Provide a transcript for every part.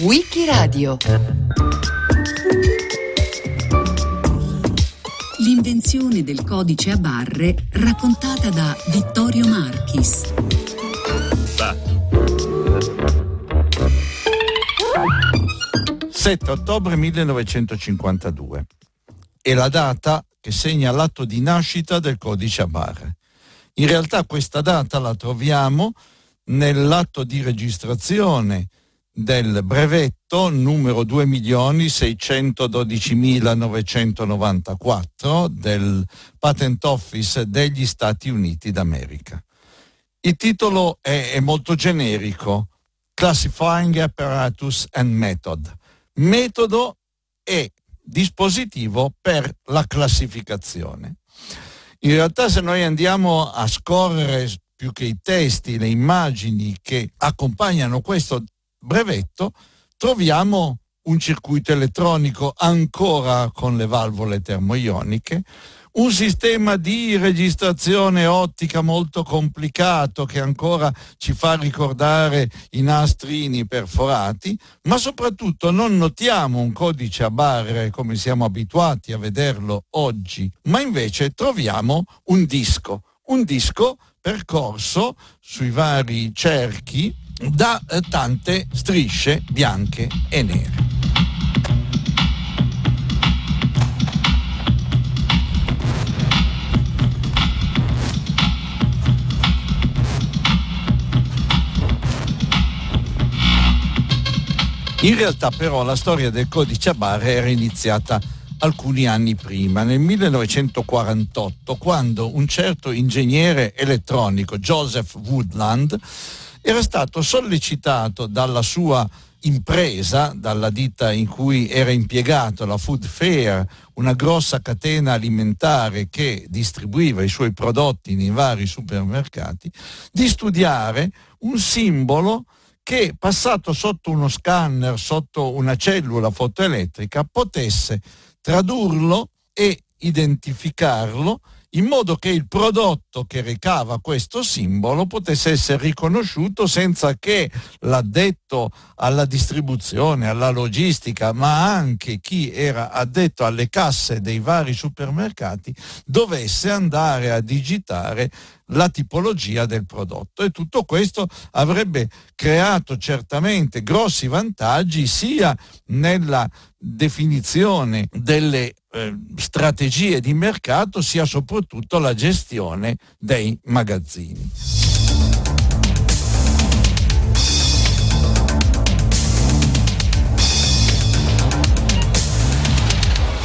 Wikiradio L'invenzione del codice a barre raccontata da Vittorio Marchis. 7 ottobre 1952 è la data che segna l'atto di nascita del codice a barre. In realtà questa data la troviamo nell'atto di registrazione del brevetto numero 2.612.994 del Patent Office degli Stati Uniti d'America. Il titolo è, è molto generico, Classifying Apparatus and Method metodo e dispositivo per la classificazione. In realtà se noi andiamo a scorrere più che i testi, le immagini che accompagnano questo brevetto, troviamo un circuito elettronico ancora con le valvole termoioniche, un sistema di registrazione ottica molto complicato che ancora ci fa ricordare i nastrini perforati, ma soprattutto non notiamo un codice a barre come siamo abituati a vederlo oggi, ma invece troviamo un disco, un disco percorso sui vari cerchi da eh, tante strisce bianche e nere. In realtà però la storia del codice a barre era iniziata alcuni anni prima, nel 1948, quando un certo ingegnere elettronico, Joseph Woodland, era stato sollecitato dalla sua impresa, dalla ditta in cui era impiegato, la Food Fair, una grossa catena alimentare che distribuiva i suoi prodotti nei vari supermercati, di studiare un simbolo che passato sotto uno scanner, sotto una cellula fotoelettrica, potesse tradurlo e identificarlo in modo che il prodotto che recava questo simbolo potesse essere riconosciuto senza che l'addetto alla distribuzione, alla logistica, ma anche chi era addetto alle casse dei vari supermercati dovesse andare a digitare la tipologia del prodotto. E tutto questo avrebbe creato certamente grossi vantaggi sia nella definizione delle eh, strategie di mercato sia soprattutto la gestione dei magazzini.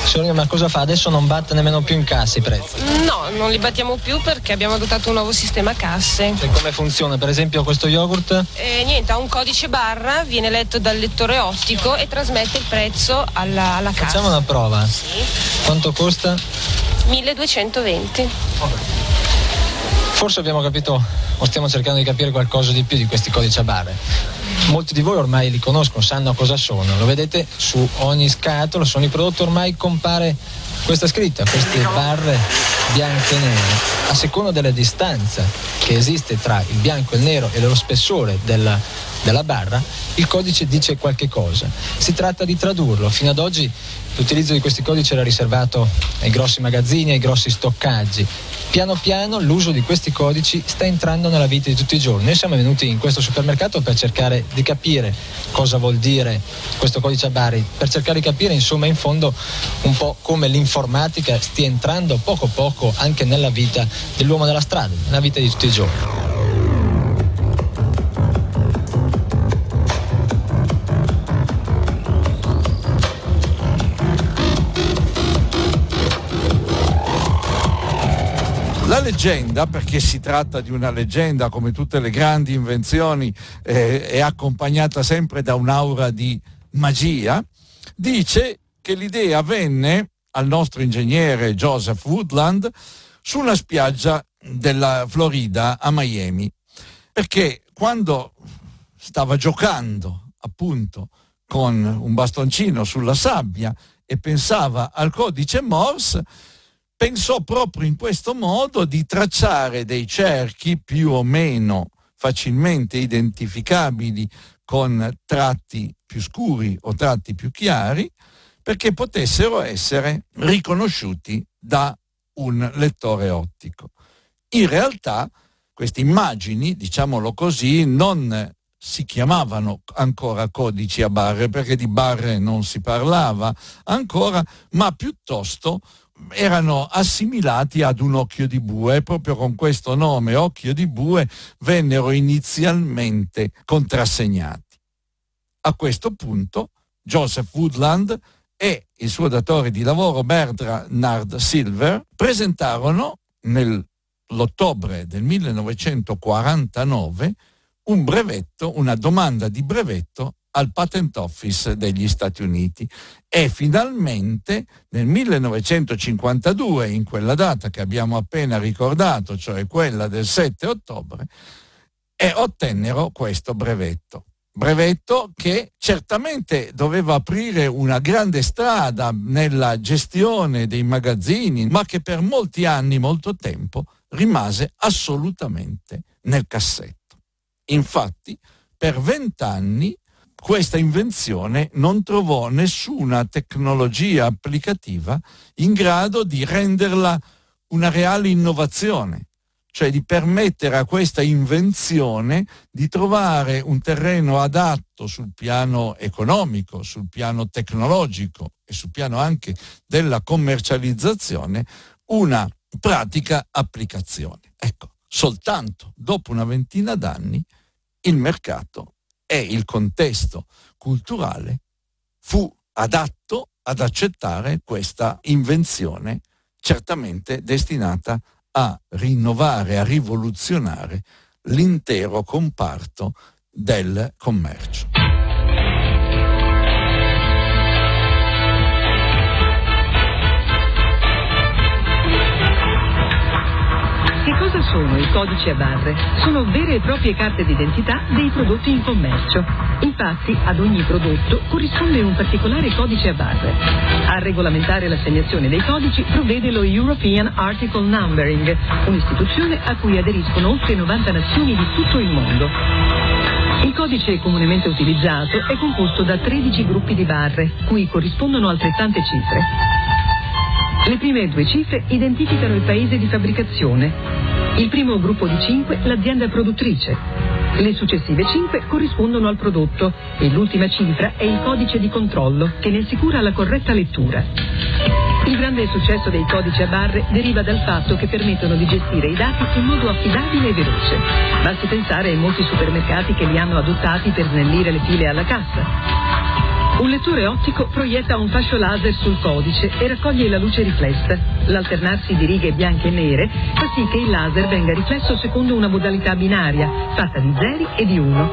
Signori, ma cosa fa? Adesso non batte nemmeno più in cassa i prezzi? No, non li battiamo più perché abbiamo adottato un nuovo sistema casse. Cioè, come funziona? Per esempio questo yogurt? Eh, niente, ha un codice barra, viene letto dal lettore ottico e trasmette il prezzo alla, alla cassa. Facciamo una prova. Sì. Quanto costa? 1220. Forse abbiamo capito o stiamo cercando di capire qualcosa di più di questi codici a barre. Molti di voi ormai li conoscono, sanno cosa sono. Lo vedete su ogni scatola, su ogni prodotto ormai compare questa scritta, queste barre bianche e nere. A seconda della distanza che esiste tra il bianco e il nero e lo spessore della, della barra, il codice dice qualche cosa. Si tratta di tradurlo. Fino ad oggi l'utilizzo di questi codici era riservato ai grossi magazzini, ai grossi stoccaggi piano piano l'uso di questi codici sta entrando nella vita di tutti i giorni. Noi siamo venuti in questo supermercato per cercare di capire cosa vuol dire questo codice a Bari, per cercare di capire insomma in fondo un po' come l'informatica stia entrando poco poco anche nella vita dell'uomo della strada, nella vita di tutti i giorni. Leggenda, perché si tratta di una leggenda come tutte le grandi invenzioni, eh, è accompagnata sempre da un'aura di magia, dice che l'idea venne al nostro ingegnere Joseph Woodland su una spiaggia della Florida a Miami, perché quando stava giocando appunto con un bastoncino sulla sabbia e pensava al codice Morse, pensò proprio in questo modo di tracciare dei cerchi più o meno facilmente identificabili con tratti più scuri o tratti più chiari, perché potessero essere riconosciuti da un lettore ottico. In realtà queste immagini, diciamolo così, non si chiamavano ancora codici a barre perché di barre non si parlava ancora, ma piuttosto erano assimilati ad un occhio di bue e proprio con questo nome occhio di bue vennero inizialmente contrassegnati. A questo punto Joseph Woodland e il suo datore di lavoro Bernard Silver presentarono nell'ottobre del 1949 un brevetto, una domanda di brevetto al Patent Office degli Stati Uniti e finalmente nel 1952, in quella data che abbiamo appena ricordato, cioè quella del 7 ottobre, e ottennero questo brevetto. Brevetto che certamente doveva aprire una grande strada nella gestione dei magazzini, ma che per molti anni, molto tempo, rimase assolutamente nel cassetto. Infatti, per vent'anni questa invenzione non trovò nessuna tecnologia applicativa in grado di renderla una reale innovazione, cioè di permettere a questa invenzione di trovare un terreno adatto sul piano economico, sul piano tecnologico e sul piano anche della commercializzazione, una pratica applicazione. Ecco, soltanto dopo una ventina d'anni il mercato e il contesto culturale fu adatto ad accettare questa invenzione certamente destinata a rinnovare, a rivoluzionare l'intero comparto del commercio. Codici a barre? Sono vere e proprie carte d'identità dei prodotti in commercio. Infatti, ad ogni prodotto corrisponde un particolare codice a barre. A regolamentare l'assegnazione dei codici provvede lo European Article Numbering, un'istituzione a cui aderiscono oltre 90 nazioni di tutto il mondo. Il codice comunemente utilizzato è composto da 13 gruppi di barre, cui corrispondono altrettante cifre. Le prime due cifre identificano il paese di fabbricazione, il primo gruppo di 5 l'azienda produttrice. Le successive 5 corrispondono al prodotto e l'ultima cifra è il codice di controllo che ne assicura la corretta lettura. Il grande successo dei codici a barre deriva dal fatto che permettono di gestire i dati in modo affidabile e veloce. Basti pensare ai molti supermercati che li hanno adottati per snellire le file alla cassa. Un lettore ottico proietta un fascio laser sul codice e raccoglie la luce riflessa. L'alternarsi di righe bianche e nere fa sì che il laser venga riflesso secondo una modalità binaria, fatta di zeri e di uno.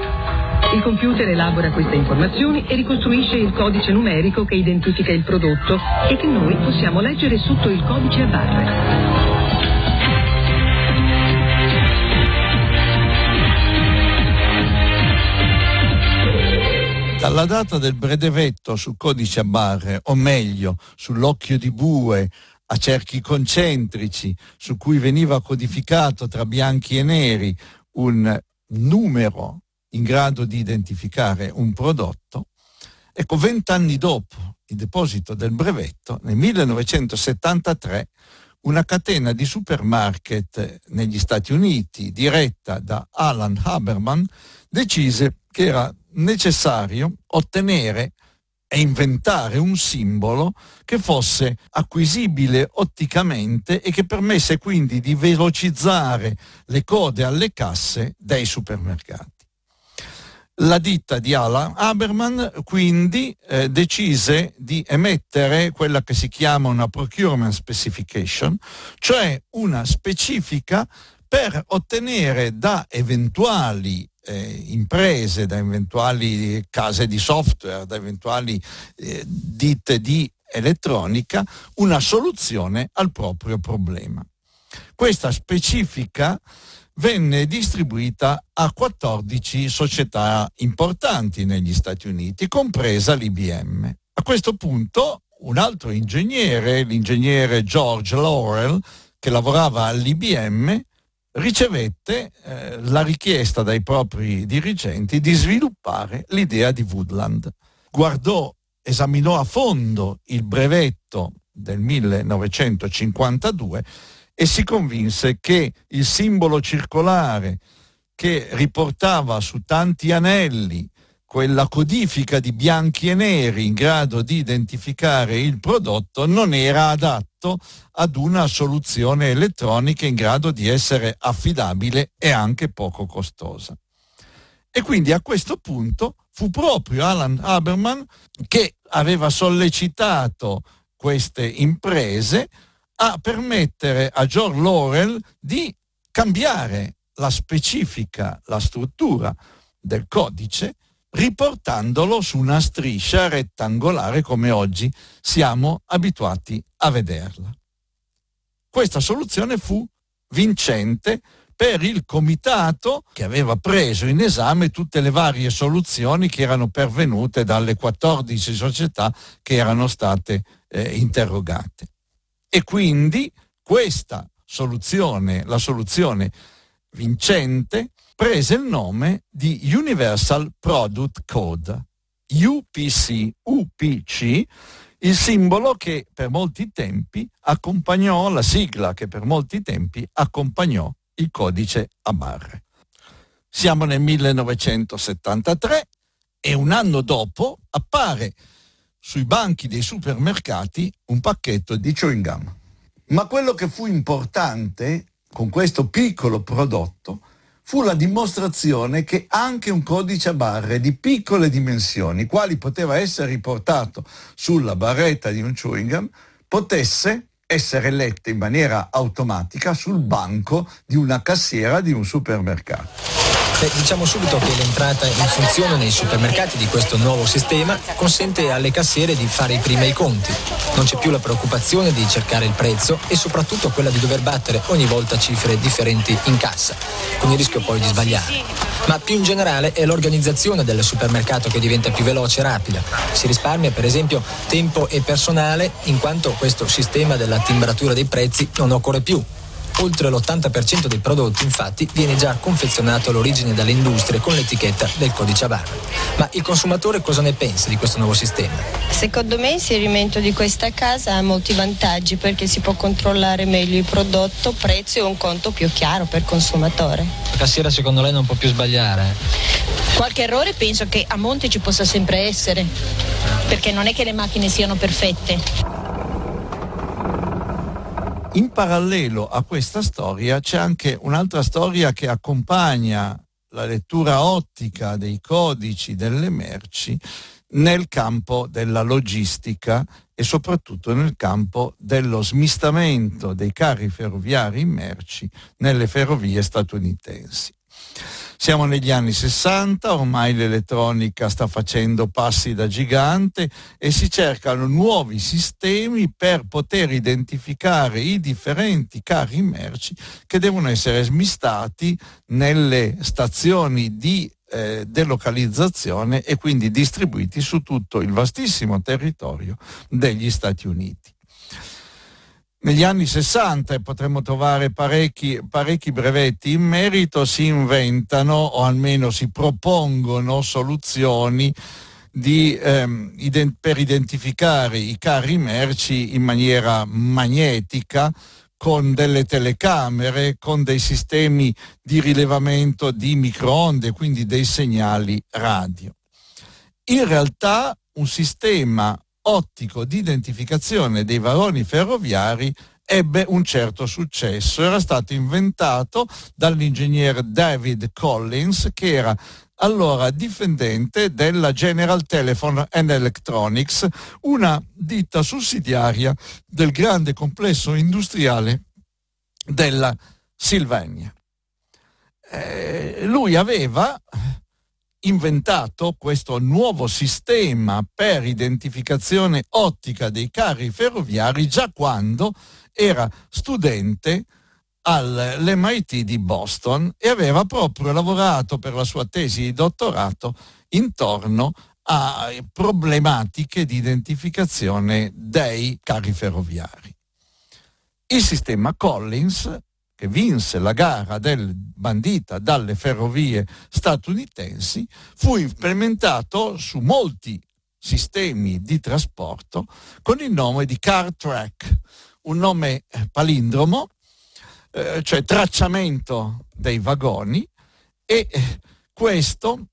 Il computer elabora queste informazioni e ricostruisce il codice numerico che identifica il prodotto e che noi possiamo leggere sotto il codice a barre. Dalla data del brevetto sul codice a barre, o meglio, sull'occhio di bue, a cerchi concentrici, su cui veniva codificato tra bianchi e neri un numero in grado di identificare un prodotto, ecco, vent'anni dopo il deposito del brevetto, nel 1973, una catena di supermarket negli Stati Uniti, diretta da Alan Haberman, decise che era necessario ottenere e inventare un simbolo che fosse acquisibile otticamente e che permesse quindi di velocizzare le code alle casse dei supermercati. La ditta di Alan Haberman quindi eh, decise di emettere quella che si chiama una procurement specification, cioè una specifica per ottenere da eventuali eh, imprese, da eventuali case di software, da eventuali eh, ditte di elettronica, una soluzione al proprio problema. Questa specifica venne distribuita a 14 società importanti negli Stati Uniti, compresa l'IBM. A questo punto un altro ingegnere, l'ingegnere George Laurel, che lavorava all'IBM, ricevette eh, la richiesta dai propri dirigenti di sviluppare l'idea di Woodland. Guardò, esaminò a fondo il brevetto del 1952 e si convinse che il simbolo circolare che riportava su tanti anelli quella codifica di bianchi e neri in grado di identificare il prodotto non era adatto ad una soluzione elettronica in grado di essere affidabile e anche poco costosa. E quindi a questo punto fu proprio Alan Haberman che aveva sollecitato queste imprese a permettere a George Laurel di cambiare la specifica, la struttura del codice riportandolo su una striscia rettangolare come oggi siamo abituati a vederla. Questa soluzione fu vincente per il comitato che aveva preso in esame tutte le varie soluzioni che erano pervenute dalle 14 società che erano state eh, interrogate. E quindi questa soluzione, la soluzione vincente, prese il nome di Universal Product Code, UPC, UPC, il simbolo che per molti tempi accompagnò, la sigla che per molti tempi accompagnò il codice a barre. Siamo nel 1973 e un anno dopo appare sui banchi dei supermercati un pacchetto di chewing gum. Ma quello che fu importante con questo piccolo prodotto fu la dimostrazione che anche un codice a barre di piccole dimensioni, quali poteva essere riportato sulla barretta di un chewing gum, potesse essere letto in maniera automatica sul banco di una cassiera di un supermercato. Beh, diciamo subito che l'entrata in funzione nei supermercati di questo nuovo sistema consente alle cassiere di fare i conti. Non c'è più la preoccupazione di cercare il prezzo e soprattutto quella di dover battere ogni volta cifre differenti in cassa, con il rischio poi di sbagliare. Ma più in generale è l'organizzazione del supermercato che diventa più veloce e rapida. Si risparmia per esempio tempo e personale in quanto questo sistema della timbratura dei prezzi non occorre più Oltre l'80% dei prodotti infatti viene già confezionato all'origine dalle industrie con l'etichetta del codice a barre. Ma il consumatore cosa ne pensa di questo nuovo sistema? Secondo me l'inserimento di questa casa ha molti vantaggi perché si può controllare meglio il prodotto, prezzo e un conto più chiaro per il consumatore. La cassiera secondo lei non può più sbagliare? Qualche errore penso che a monte ci possa sempre essere, perché non è che le macchine siano perfette. In parallelo a questa storia c'è anche un'altra storia che accompagna la lettura ottica dei codici delle merci nel campo della logistica e soprattutto nel campo dello smistamento dei carri ferroviari in merci nelle ferrovie statunitensi. Siamo negli anni 60, ormai l'elettronica sta facendo passi da gigante e si cercano nuovi sistemi per poter identificare i differenti carri merci che devono essere smistati nelle stazioni di eh, delocalizzazione e quindi distribuiti su tutto il vastissimo territorio degli Stati Uniti. Negli anni 60, e potremmo trovare parecchi, parecchi, brevetti in merito, si inventano o almeno si propongono soluzioni di, ehm, ident- per identificare i carri merci in maniera magnetica con delle telecamere, con dei sistemi di rilevamento di microonde, quindi dei segnali radio. In realtà un sistema ottico di identificazione dei vagoni ferroviari ebbe un certo successo. Era stato inventato dall'ingegnere David Collins, che era allora difendente della General Telephone and Electronics, una ditta sussidiaria del grande complesso industriale della Silvania. Eh, lui aveva inventato questo nuovo sistema per identificazione ottica dei carri ferroviari già quando era studente all'MIT di Boston e aveva proprio lavorato per la sua tesi di dottorato intorno a problematiche di identificazione dei carri ferroviari. Il sistema Collins che vinse la gara del bandita dalle ferrovie statunitensi, fu implementato su molti sistemi di trasporto con il nome di Car Track, un nome palindromo, eh, cioè tracciamento dei vagoni e questo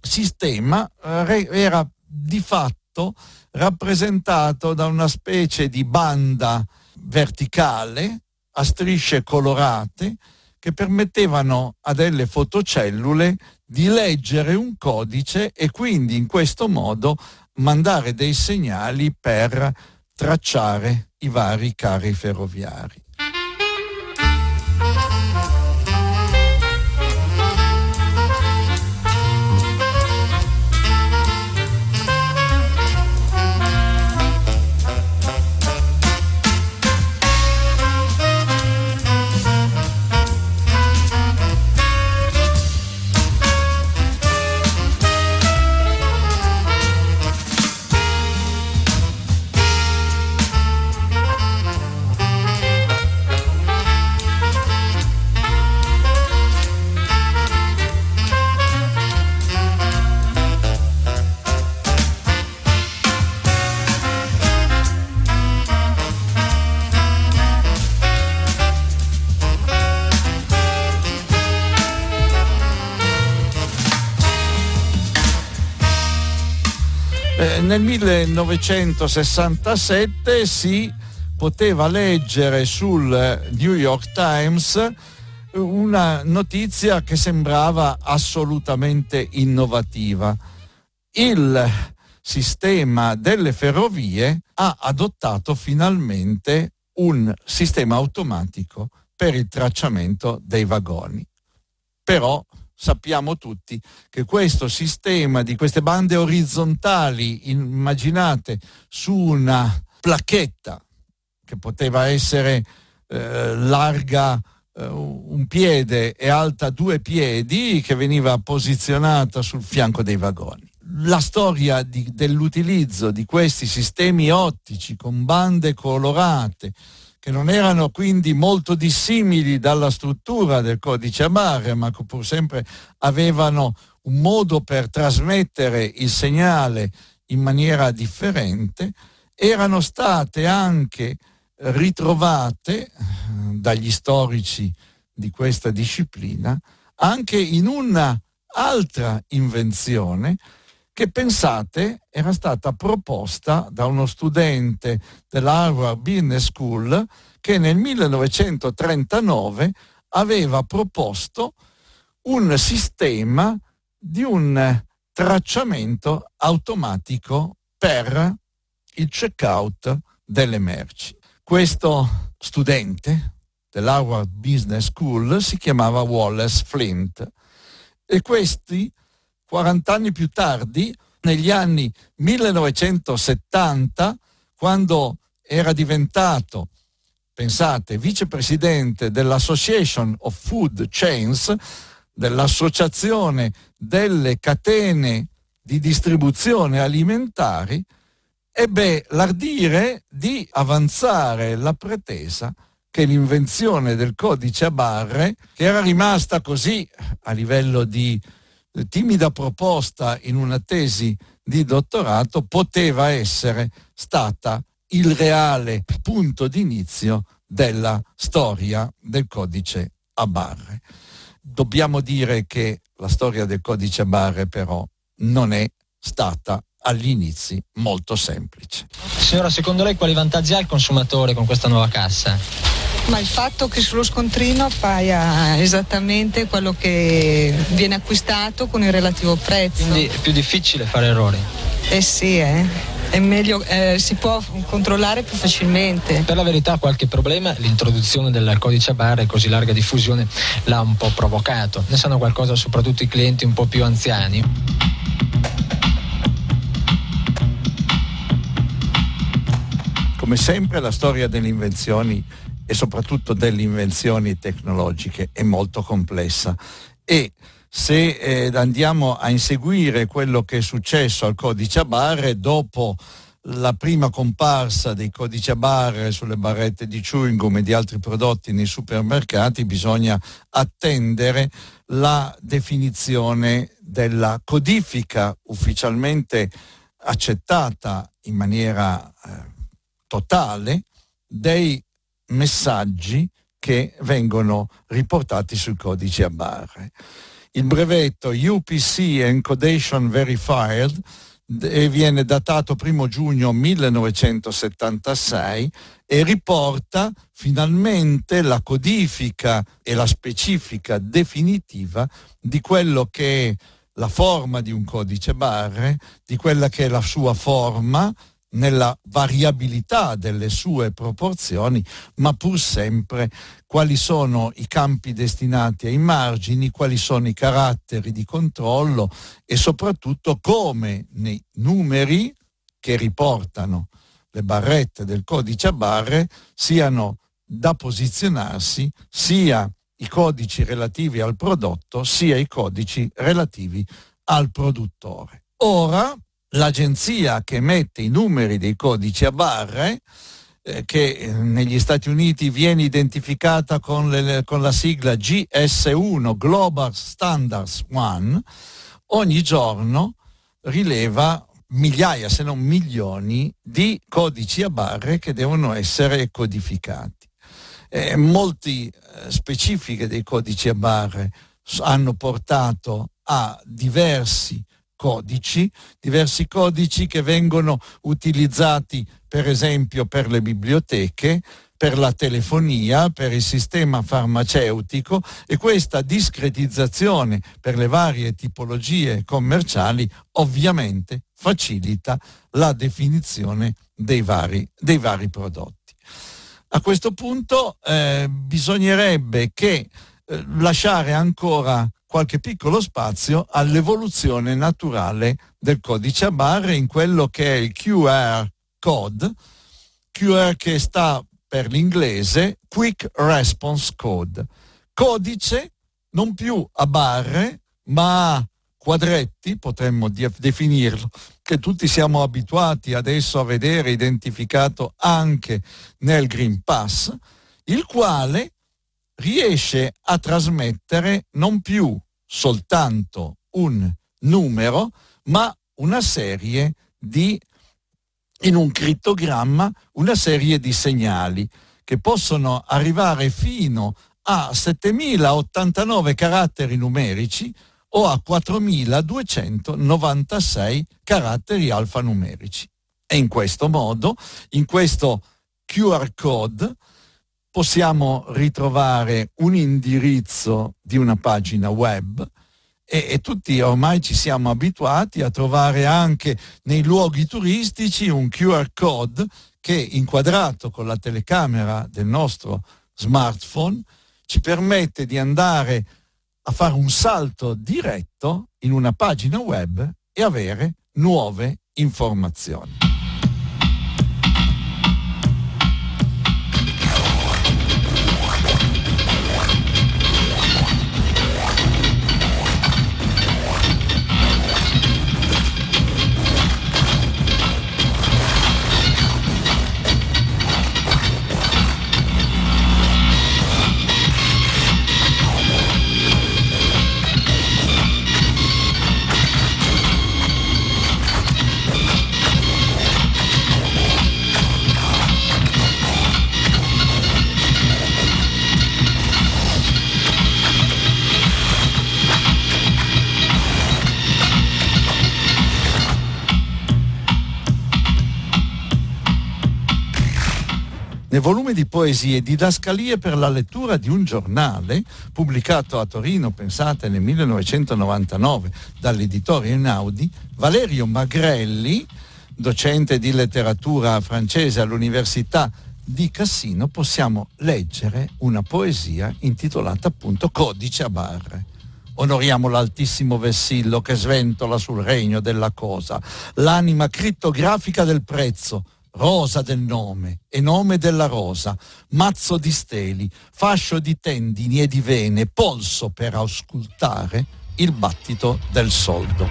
sistema eh, era di fatto rappresentato da una specie di banda verticale a strisce colorate che permettevano a delle fotocellule di leggere un codice e quindi in questo modo mandare dei segnali per tracciare i vari carri ferroviari. Nel 1967 si poteva leggere sul New York Times una notizia che sembrava assolutamente innovativa. Il sistema delle ferrovie ha adottato finalmente un sistema automatico per il tracciamento dei vagoni. Però sappiamo tutti che questo sistema di queste bande orizzontali immaginate su una placchetta che poteva essere eh, larga eh, un piede e alta due piedi che veniva posizionata sul fianco dei vagoni. La storia di, dell'utilizzo di questi sistemi ottici con bande colorate che non erano quindi molto dissimili dalla struttura del codice a barre, ma che pur sempre avevano un modo per trasmettere il segnale in maniera differente, erano state anche ritrovate dagli storici di questa disciplina anche in un'altra invenzione che pensate era stata proposta da uno studente dell'Harvard Business School che nel 1939 aveva proposto un sistema di un tracciamento automatico per il checkout delle merci. Questo studente dell'Harvard Business School si chiamava Wallace Flint e questi 40 anni più tardi, negli anni 1970, quando era diventato, pensate, vicepresidente dell'Association of Food Chains, dell'associazione delle catene di distribuzione alimentari, ebbe l'ardire di avanzare la pretesa che l'invenzione del codice a barre, che era rimasta così a livello di timida proposta in una tesi di dottorato poteva essere stata il reale punto d'inizio della storia del codice a barre. Dobbiamo dire che la storia del codice a barre però non è stata agli inizi molto semplice. Signora, secondo lei quali vantaggi ha il consumatore con questa nuova cassa? Ma il fatto che sullo scontrino appaia esattamente quello che viene acquistato con il relativo prezzo. Quindi è più difficile fare errori? Eh sì, eh. È meglio, eh, si può controllare più facilmente. Per la verità qualche problema l'introduzione del codice a barre e così larga diffusione l'ha un po' provocato. Ne sanno qualcosa soprattutto i clienti un po' più anziani? Come sempre la storia delle invenzioni e soprattutto delle invenzioni tecnologiche è molto complessa. E se eh, andiamo a inseguire quello che è successo al codice a barre dopo la prima comparsa dei codici a barre sulle barrette di chewing gum e di altri prodotti nei supermercati bisogna attendere la definizione della codifica ufficialmente accettata in maniera eh, totale dei messaggi che vengono riportati sui codici a barre. Il brevetto UPC Encodation Verified viene datato 1 giugno 1976 e riporta finalmente la codifica e la specifica definitiva di quello che è la forma di un codice barre, di quella che è la sua forma, nella variabilità delle sue proporzioni, ma pur sempre quali sono i campi destinati ai margini, quali sono i caratteri di controllo e soprattutto come nei numeri che riportano le barrette del codice a barre siano da posizionarsi sia i codici relativi al prodotto sia i codici relativi al produttore. Ora l'agenzia che emette i numeri dei codici a barre, eh, che eh, negli Stati Uniti viene identificata con, le, con la sigla GS1, Global Standards 1, ogni giorno rileva migliaia se non milioni di codici a barre che devono essere codificati. Eh, molti specifiche dei codici a barre hanno portato a diversi codici, diversi codici che vengono utilizzati per esempio per le biblioteche, per la telefonia, per il sistema farmaceutico e questa discretizzazione per le varie tipologie commerciali ovviamente facilita la definizione dei vari, dei vari prodotti. A questo punto eh, bisognerebbe che eh, lasciare ancora qualche piccolo spazio all'evoluzione naturale del codice a barre in quello che è il QR code, QR che sta per l'inglese Quick Response Code, codice non più a barre ma a quadretti, potremmo definirlo, che tutti siamo abituati adesso a vedere identificato anche nel Green Pass, il quale riesce a trasmettere non più soltanto un numero, ma una serie di, in un crittogramma, una serie di segnali che possono arrivare fino a 7089 caratteri numerici o a 4296 caratteri alfanumerici. E in questo modo, in questo QR code, possiamo ritrovare un indirizzo di una pagina web e, e, tutti ormai ci siamo abituati a trovare anche nei luoghi turistici un QR code che inquadrato con la telecamera del nostro smartphone ci permette di andare a fare un salto diretto in una pagina web e avere nuove informazioni. Nel volume di poesie Didascalie per la lettura di un giornale pubblicato a Torino, pensate, nel 1999 dall'editore Einaudi, Valerio Magrelli, docente di letteratura francese all'Università di Cassino, possiamo leggere una poesia intitolata appunto Codice a barre. Onoriamo l'altissimo vessillo che sventola sul regno della cosa, l'anima crittografica del prezzo, rosa del nome e nome della rosa, mazzo di steli, fascio di tendini e di vene, polso per auscultare il battito del soldo.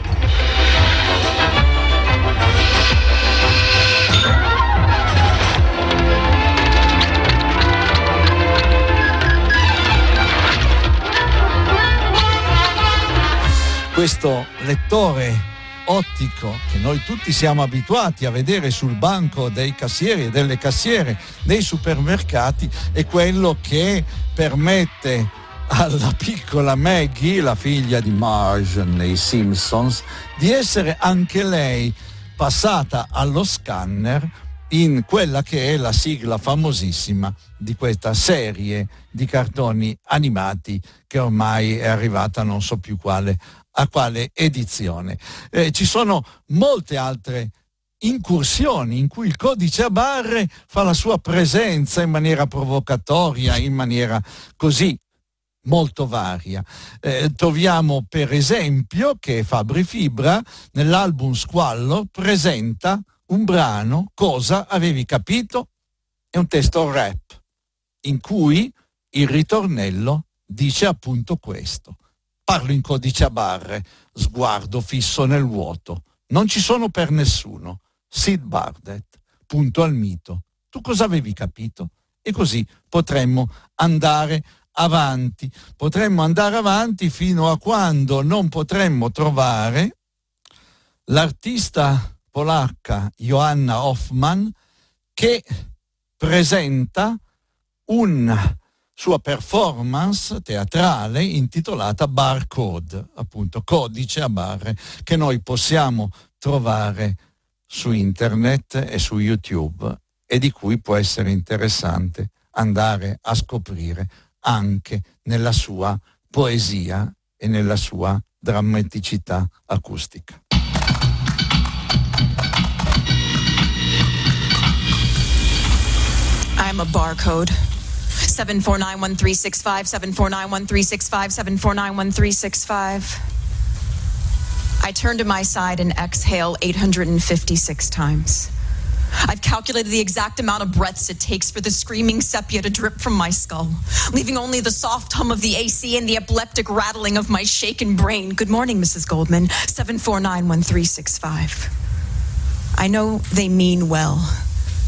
Questo lettore ottico che noi tutti siamo abituati a vedere sul banco dei cassieri e delle cassiere dei supermercati è quello che permette alla piccola Maggie, la figlia di Marge nei Simpsons, di essere anche lei passata allo scanner in quella che è la sigla famosissima di questa serie di cartoni animati che ormai è arrivata non so più quale a quale edizione. Eh, ci sono molte altre incursioni in cui il codice a barre fa la sua presenza in maniera provocatoria, in maniera così molto varia. Eh, troviamo per esempio che Fabri Fibra nell'album Squallo presenta un brano, Cosa avevi capito? È un testo rap in cui il ritornello dice appunto questo. Parlo in codice a barre, sguardo fisso nel vuoto. Non ci sono per nessuno. Sid Bardet, punto al mito. Tu cosa avevi capito? E così potremmo andare avanti. Potremmo andare avanti fino a quando non potremmo trovare l'artista polacca Joanna Hoffman che presenta un sua performance teatrale intitolata Barcode, appunto codice a barre, che noi possiamo trovare su internet e su YouTube e di cui può essere interessante andare a scoprire anche nella sua poesia e nella sua drammaticità acustica. I'm a barcode. 7491365, 7491365, 7491365. I turn to my side and exhale 856 times. I've calculated the exact amount of breaths it takes for the screaming sepia to drip from my skull, leaving only the soft hum of the AC and the epileptic rattling of my shaken brain. Good morning, Mrs. Goldman. 7491365. I know they mean well.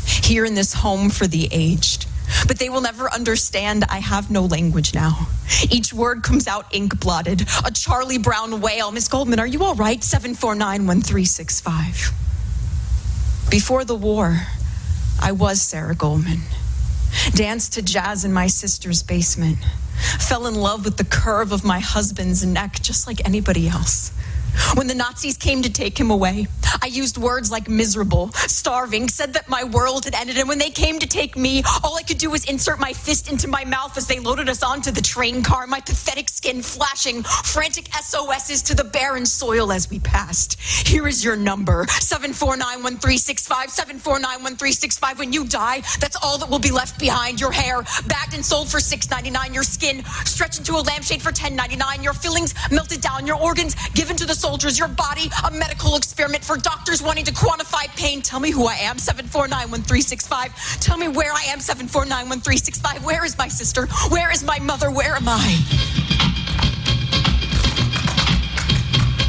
Here in this home for the aged. But they will never understand I have no language now. Each word comes out ink blotted. A Charlie Brown wail. Miss Goldman, are you all right? 7491365. Before the war, I was Sarah Goldman. Danced to jazz in my sister's basement. Fell in love with the curve of my husband's neck just like anybody else. When the Nazis came to take him away, I used words like miserable, starving, said that my world had ended. And when they came to take me, all I could do was insert my fist into my mouth as they loaded us onto the train car, my pathetic skin flashing frantic SOSs to the barren soil as we passed. Here is your number 7491365, 7491365. When you die, that's all that will be left behind. Your hair bagged and sold for $6.99, your skin stretched into a lampshade for $10.99, your fillings melted down, your organs given to the soldiers, your body a medical experiment for doctors wanting to quantify pain. Tell me who I am, 7491365. Tell me where I am, 7491365. Where is my sister? Where is my mother? Where am I?